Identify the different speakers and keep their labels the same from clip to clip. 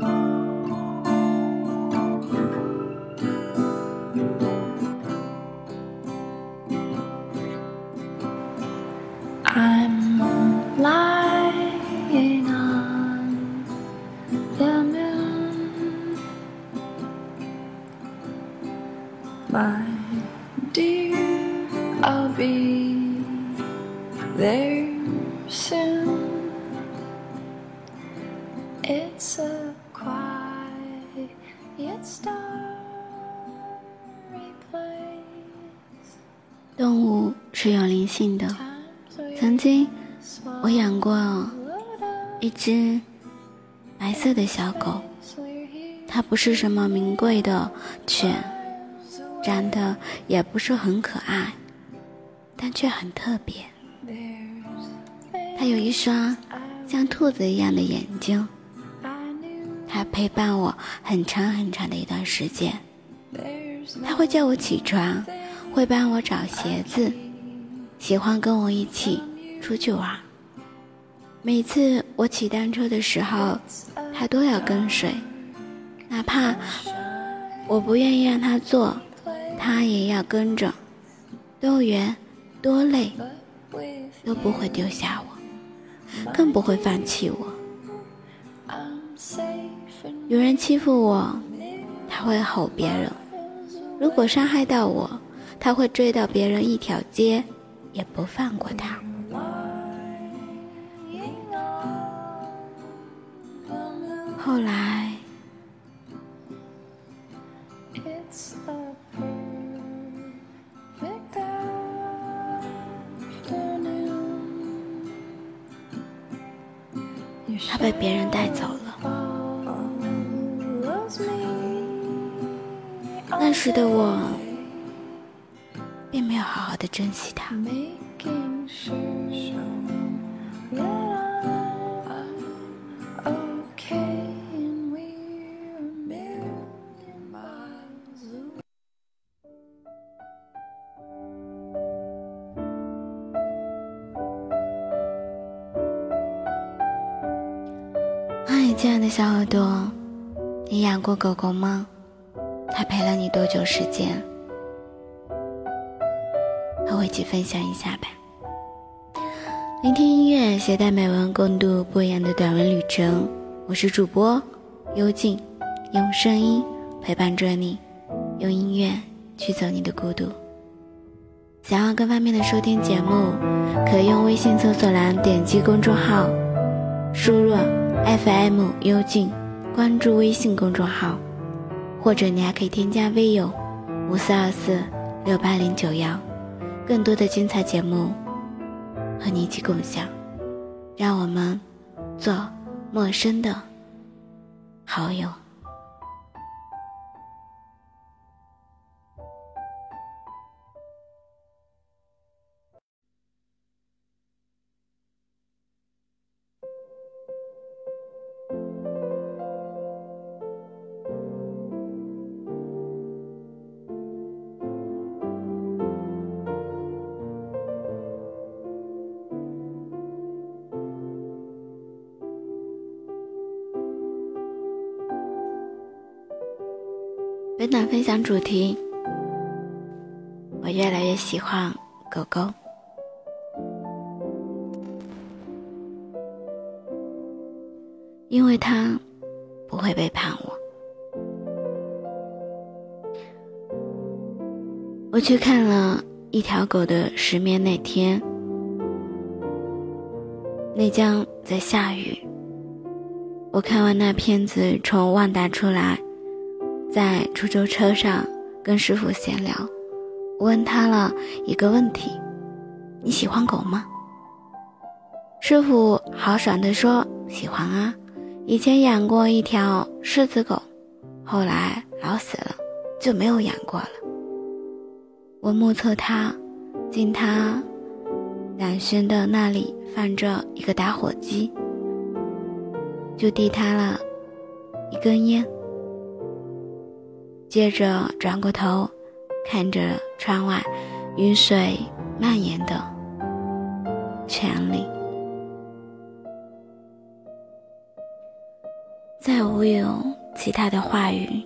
Speaker 1: 动灵性的。曾经，我养过一只白色的小狗，它不是什么名贵的犬，长得也不是很可爱，但却很特别。它有一双像兔子一样的眼睛，它陪伴我很长很长的一段时间。它会叫我起床。会帮我找鞋子，喜欢跟我一起出去玩。每次我骑单车的时候，他都要跟随，哪怕我不愿意让他坐，他也要跟着。多远，多累，都不会丢下我，更不会放弃我。有人欺负我，他会吼别人；如果伤害到我，他会追到别人一条街，也不放过他。后来，他被别人带走了。那时的我。并没有好好的珍惜它。嗨，亲爱的小耳朵，你养过狗狗吗？它陪了你多久时间？和我一起分享一下吧。聆听音乐，携带美文，共度不一样的短文旅程。我是主播幽静，用声音陪伴着你，用音乐驱走你的孤独。想要更方便的收听节目，可用微信搜索栏点击公众号，输入 FM 幽静，关注微信公众号，或者你还可以添加微友五四二四六八零九幺。更多的精彩节目和你一起共享，让我们做陌生的好友。那分享主题：我越来越喜欢狗狗，因为它不会背叛我。我去看了一条狗的失眠那天，内江在下雨。我看完那片子，从万达出来。在出租车上跟师傅闲聊，我问他了一个问题：“你喜欢狗吗？”师傅豪爽地说：“喜欢啊，以前养过一条狮子狗，后来老死了，就没有养过了。”我目测他见他两轩的那里放着一个打火机，就递他了一根烟。接着转过头，看着窗外雨水蔓延的泉里。再无有其他的话语，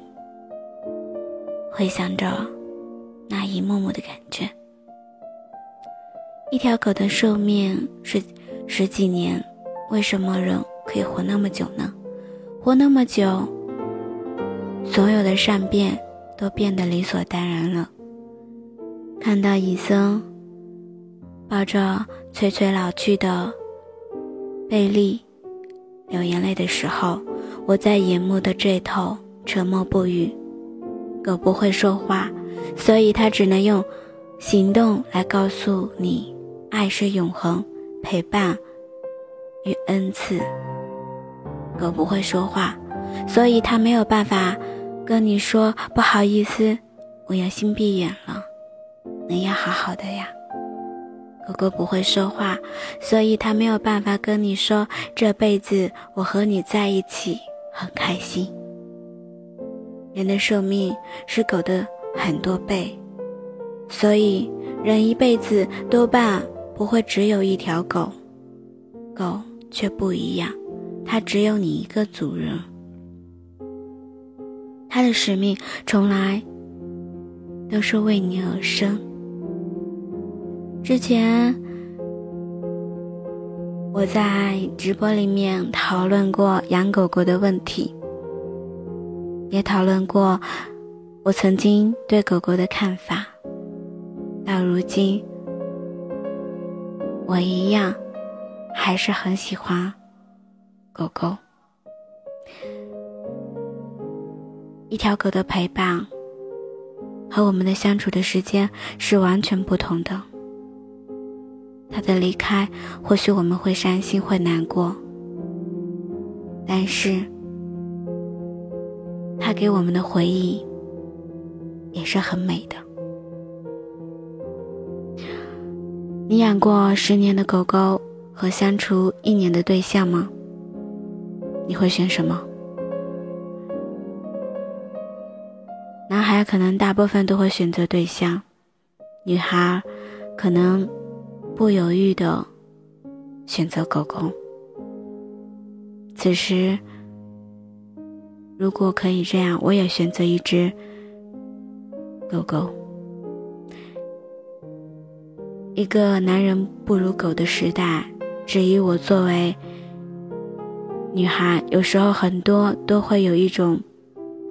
Speaker 1: 回想着那一幕幕的感觉。一条狗的寿命是十几年，为什么人可以活那么久呢？活那么久，所有的善变都变得理所当然了。看到医生抱着垂垂老去的贝利流眼泪的时候，我在荧幕的这头沉默不语。狗不会说话，所以它只能用行动来告诉你：爱是永恒，陪伴与恩赐。狗不会说话，所以它没有办法跟你说不好意思，我要心闭眼了。你要好好的呀。狗狗不会说话，所以它没有办法跟你说这辈子我和你在一起很开心。人的寿命是狗的很多倍，所以人一辈子多半不会只有一条狗。狗却不一样，它只有你一个主人。它的使命从来都是为你而生。之前我在直播里面讨论过养狗狗的问题，也讨论过我曾经对狗狗的看法。到如今，我一样还是很喜欢狗狗。一条狗的陪伴和我们的相处的时间是完全不同的。它的离开，或许我们会伤心，会难过，但是，它给我们的回忆也是很美的。你养过十年的狗狗和相处一年的对象吗？你会选什么？孩可能大部分都会选择对象，女孩可能。不犹豫的选择狗狗。此时，如果可以这样，我也选择一只狗狗。一个男人不如狗的时代，至于我作为女孩，有时候很多都会有一种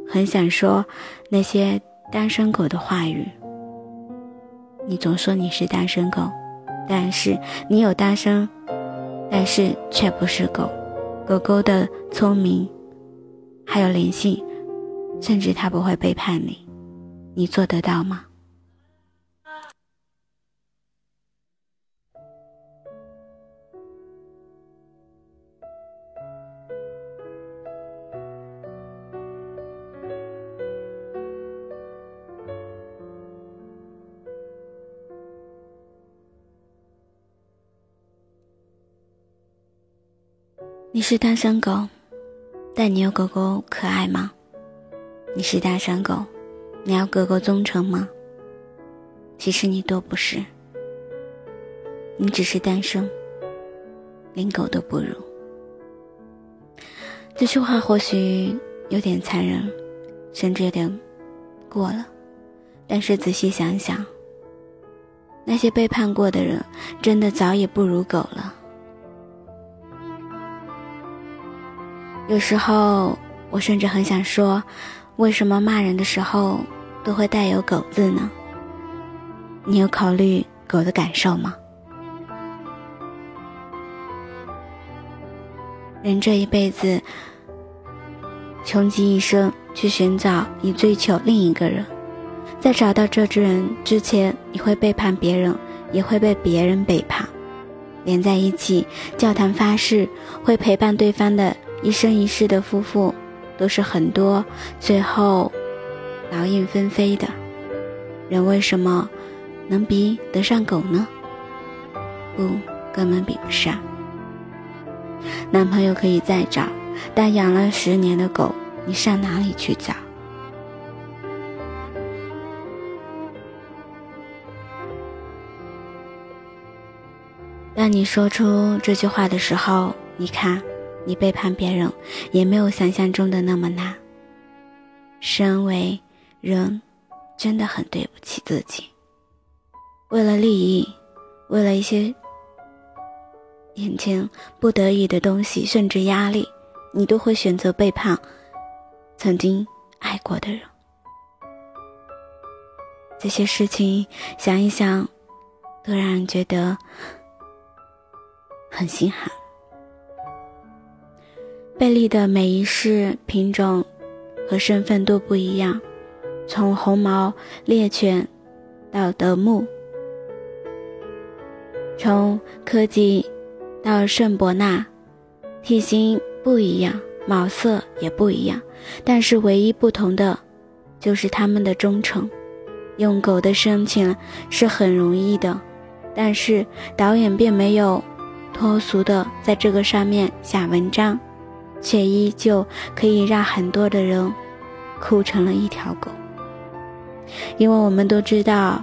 Speaker 1: 很想说那些单身狗的话语。你总说你是单身狗。但是你有单身，但是却不是狗。狗狗的聪明，还有灵性，甚至它不会背叛你。你做得到吗？是单身狗，但你有狗狗可爱吗？你是单身狗，你要狗狗忠诚吗？其实你都不是，你只是单身，连狗都不如。这句话或许有点残忍，甚至有点过了，但是仔细想想，那些背叛过的人，真的早已不如狗了。有时候，我甚至很想说，为什么骂人的时候都会带有“狗”字呢？你有考虑狗的感受吗？人这一辈子，穷极一生去寻找以追求另一个人，在找到这只人之前，你会背叛别人，也会被别人背叛，连在一起教堂发誓会陪伴对方的。一生一世的夫妇，都是很多最后劳燕分飞的。人为什么能比得上狗呢？不，根本比不上。男朋友可以再找，但养了十年的狗，你上哪里去找？当你说出这句话的时候，你看。你背叛别人也没有想象中的那么难。身为人，真的很对不起自己。为了利益，为了一些眼前不得已的东西，甚至压力，你都会选择背叛曾经爱过的人。这些事情想一想，都让人觉得很心寒。贝利的每一世品种和身份都不一样，从红毛猎犬到德牧，从柯基到圣伯纳，体型不一样，毛色也不一样，但是唯一不同的就是他们的忠诚。用狗的深情是很容易的，但是导演并没有脱俗的在这个上面下文章。却依旧可以让很多的人哭成了一条狗，因为我们都知道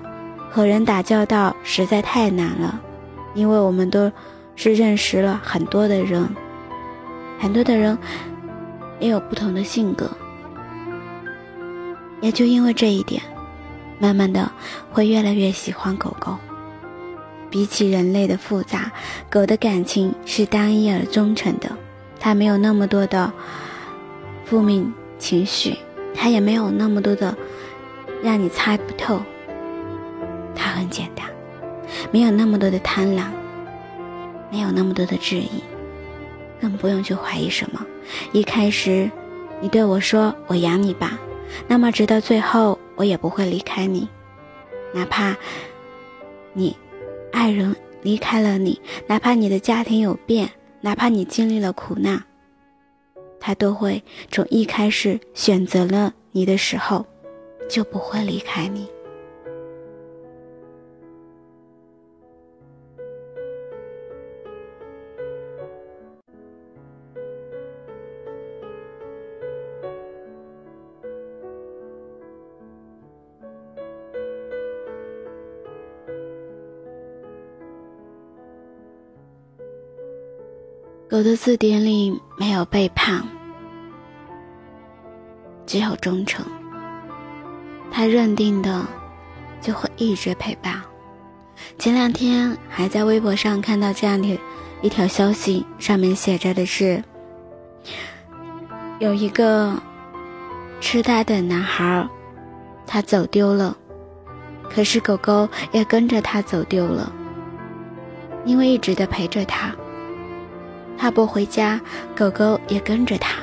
Speaker 1: 和人打交道实在太难了，因为我们都是认识了很多的人，很多的人也有不同的性格，也就因为这一点，慢慢的会越来越喜欢狗狗。比起人类的复杂，狗的感情是单一而忠诚的。他没有那么多的负面情绪，他也没有那么多的让你猜不透。他很简单，没有那么多的贪婪，没有那么多的质疑，更不用去怀疑什么。一开始你对我说“我养你吧”，那么直到最后我也不会离开你，哪怕你爱人离开了你，哪怕你的家庭有变。哪怕你经历了苦难，他都会从一开始选择了你的时候，就不会离开你。狗的字典里没有背叛，只有忠诚。他认定的，就会一直陪伴。前两天还在微博上看到这样的一条消息，上面写着的是：有一个痴呆的男孩，他走丢了，可是狗狗也跟着他走丢了，因为一直的陪着他。他不回家，狗狗也跟着他，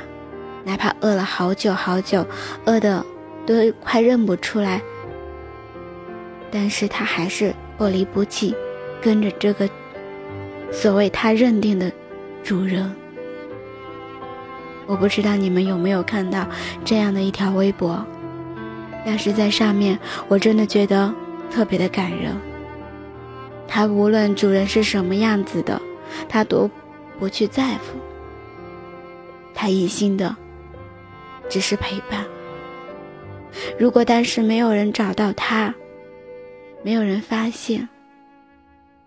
Speaker 1: 哪怕饿了好久好久，饿的都快认不出来，但是他还是不离不弃，跟着这个所谓他认定的主人。我不知道你们有没有看到这样的一条微博，但是在上面我真的觉得特别的感人。他无论主人是什么样子的，他都。不去在乎，他一心的只是陪伴。如果当时没有人找到他，没有人发现，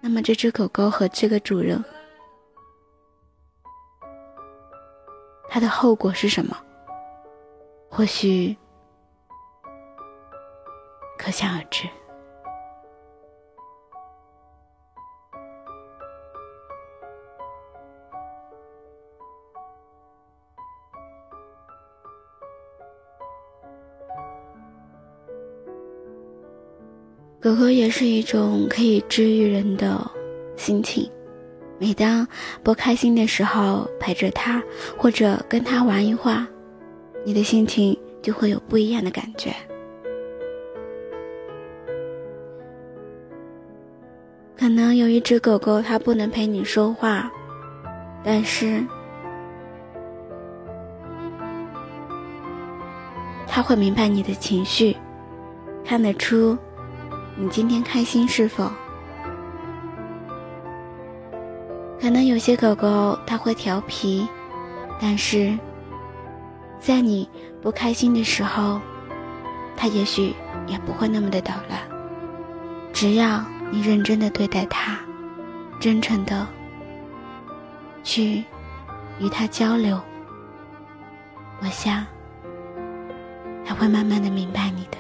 Speaker 1: 那么这只狗狗和这个主人，它的后果是什么？或许可想而知。狗狗也是一种可以治愈人的心情。每当不开心的时候，陪着它，或者跟它玩一会儿，你的心情就会有不一样的感觉。可能有一只狗狗，它不能陪你说话，但是它会明白你的情绪，看得出。你今天开心是否？可能有些狗狗它会调皮，但是在你不开心的时候，它也许也不会那么的捣乱。只要你认真的对待它，真诚的去与它交流，我想，它会慢慢的明白你的。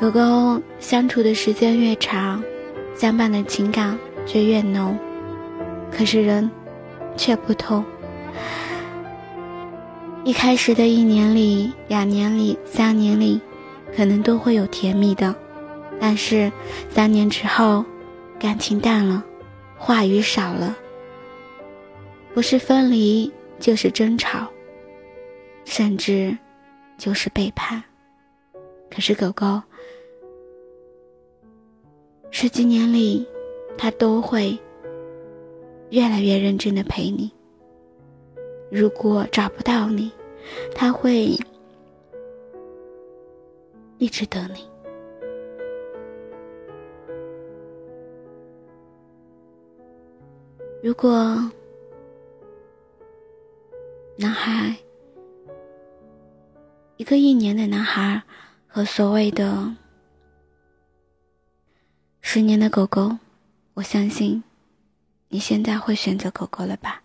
Speaker 1: 狗狗相处的时间越长，相伴的情感就越浓。可是人，却不同。一开始的一年里、两年里、三年里，可能都会有甜蜜的，但是三年之后，感情淡了，话语少了，不是分离就是争吵，甚至就是背叛。可是狗狗，十几年里，他都会越来越认真的陪你。如果找不到你，他会一直等你。如果男孩，一个一年的男孩和所谓的十年的狗狗，我相信你现在会选择狗狗了吧。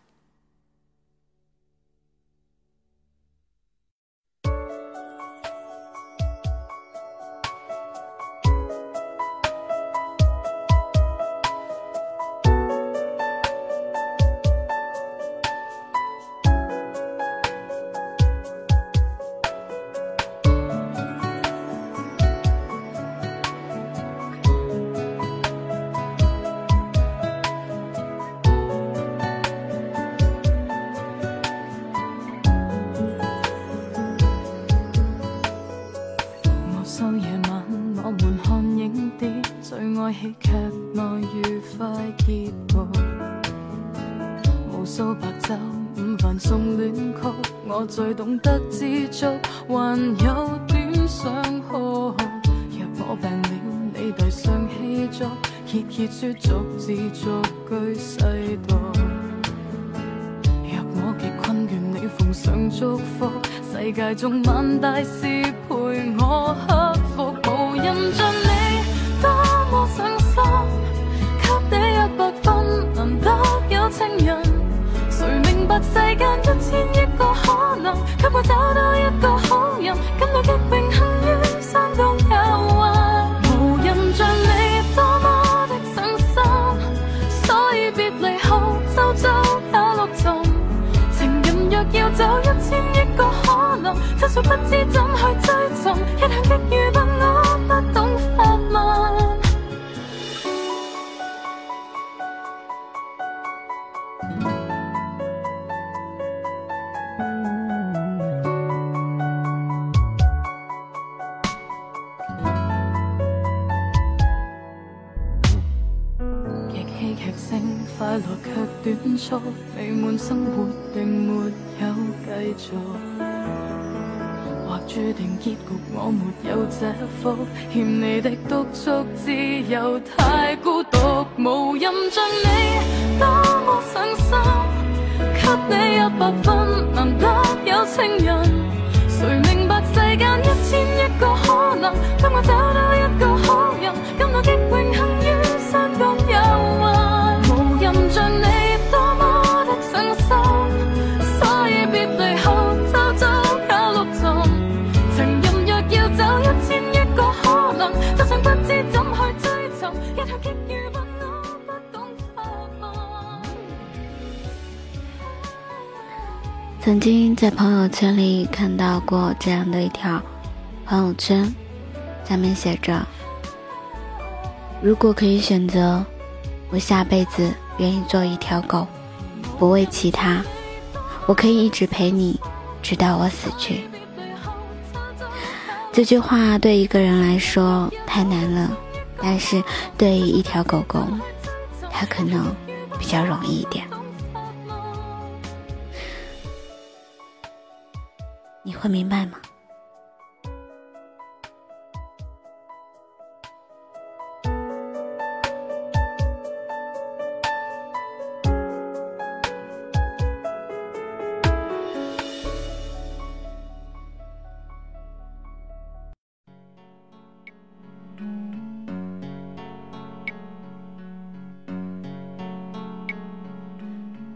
Speaker 2: 最懂得知足，还有点想哭。若我病了，你递上气作，揭揭说逐字逐句细读。若我极困倦，你奉上祝福，世界中万大事陪我克服，无人像你多。么上心，给你一百分，难得有情人。白世间一千亿个可能，给我找到一个好人，跟我极荣幸于山东有运。无人像你多么的上心，所以别离后周遭也落沉。情人若要走一千亿个可能，真想不知怎去追寻，一向极愚笨，我不懂生活并没有继续，或注定结局我没有这福，欠你的督促，自由太孤独，无人像你多么上心，给你一百分，难得有情人，谁明白世间一千亿个可能，当我找到一个好人，今我极荣幸于山岗有运，无人像你。
Speaker 1: 曾经在朋友圈里看到过这样的一条朋友圈，上面写着：“如果可以选择，我下辈子愿意做一条狗，不为其他，我可以一直陪你，直到我死去。”这句话对一个人来说太难了，但是对于一条狗狗，它可能比较容易一点。会明白吗？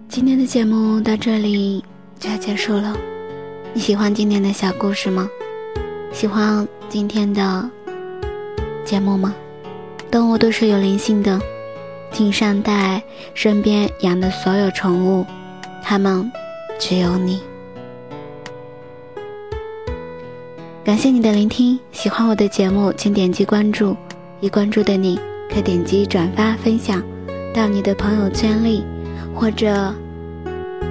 Speaker 1: 今天的节目到这里就要结束了。你喜欢今天的小故事吗？喜欢今天的节目吗？动物都是有灵性的，请善待身边养的所有宠物，它们只有你。感谢你的聆听，喜欢我的节目，请点击关注。已关注的你，可点击转发分享到你的朋友圈里，或者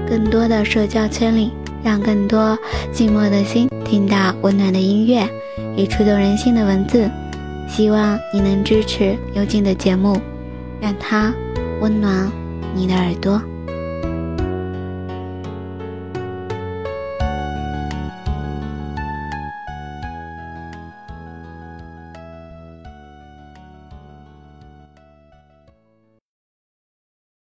Speaker 1: 更多的社交圈里，让更多寂寞的心听到温暖的音乐与触动人心的文字。希望你能支持幽静的节目，让它温暖你的耳朵。